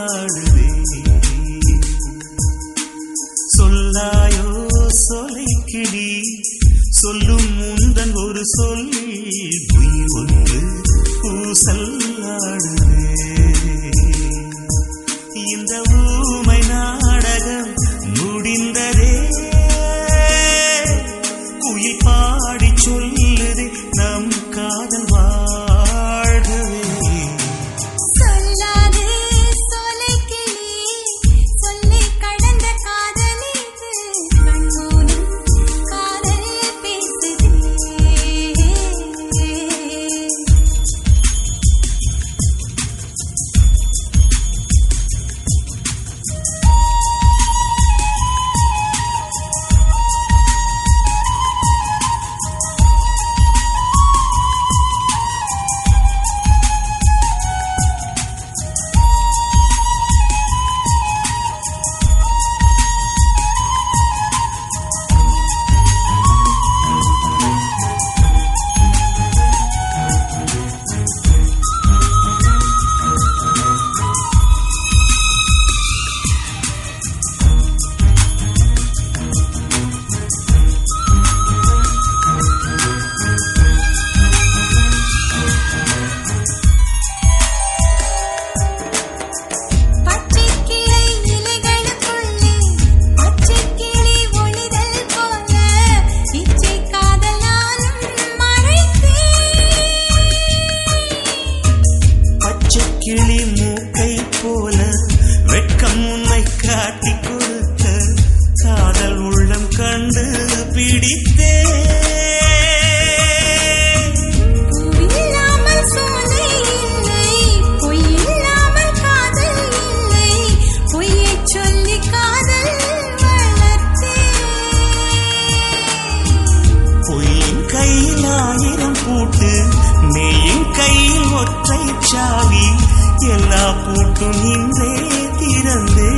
போராடுவே சொல்லாயோ சொலைக்கிடி சொல்லும் முந்தன் ஒரு சொல்லி உயிர் ஒன்று பூசல்லாடுவே ஒற்றை சாவி எல்லா பூட்டும் இன்றே திறந்தே.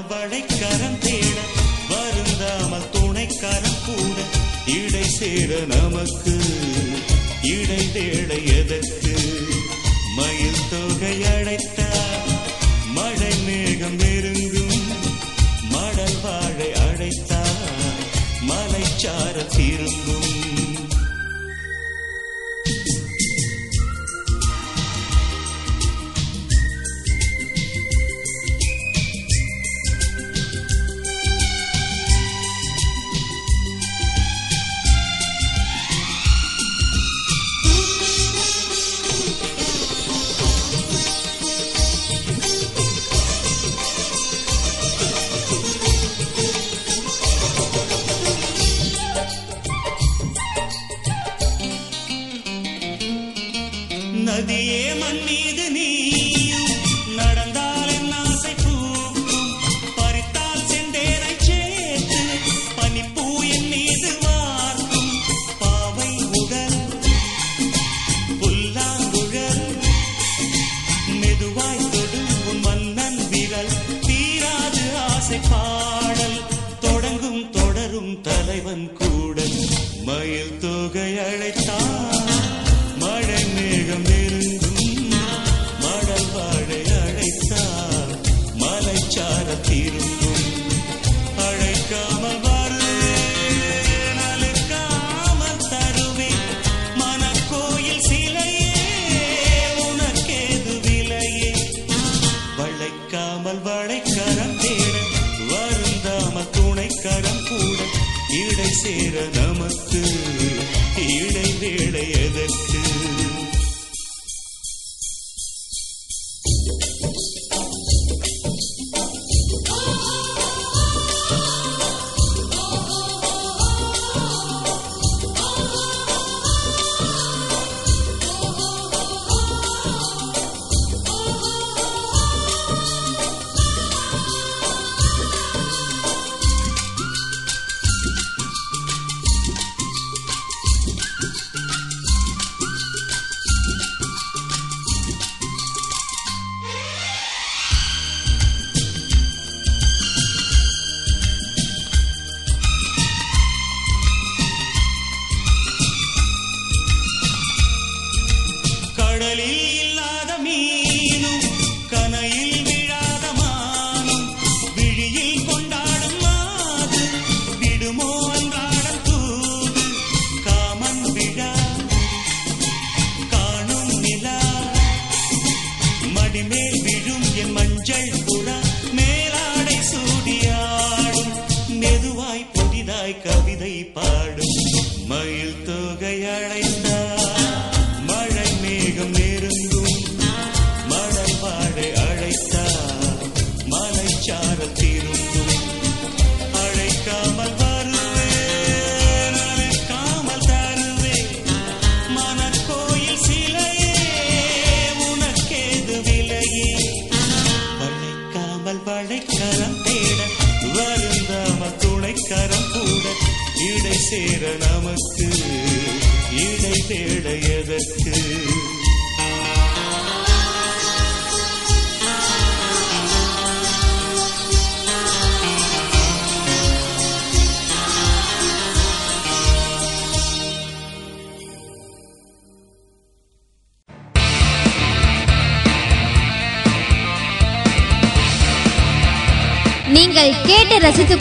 வளைக்காமல்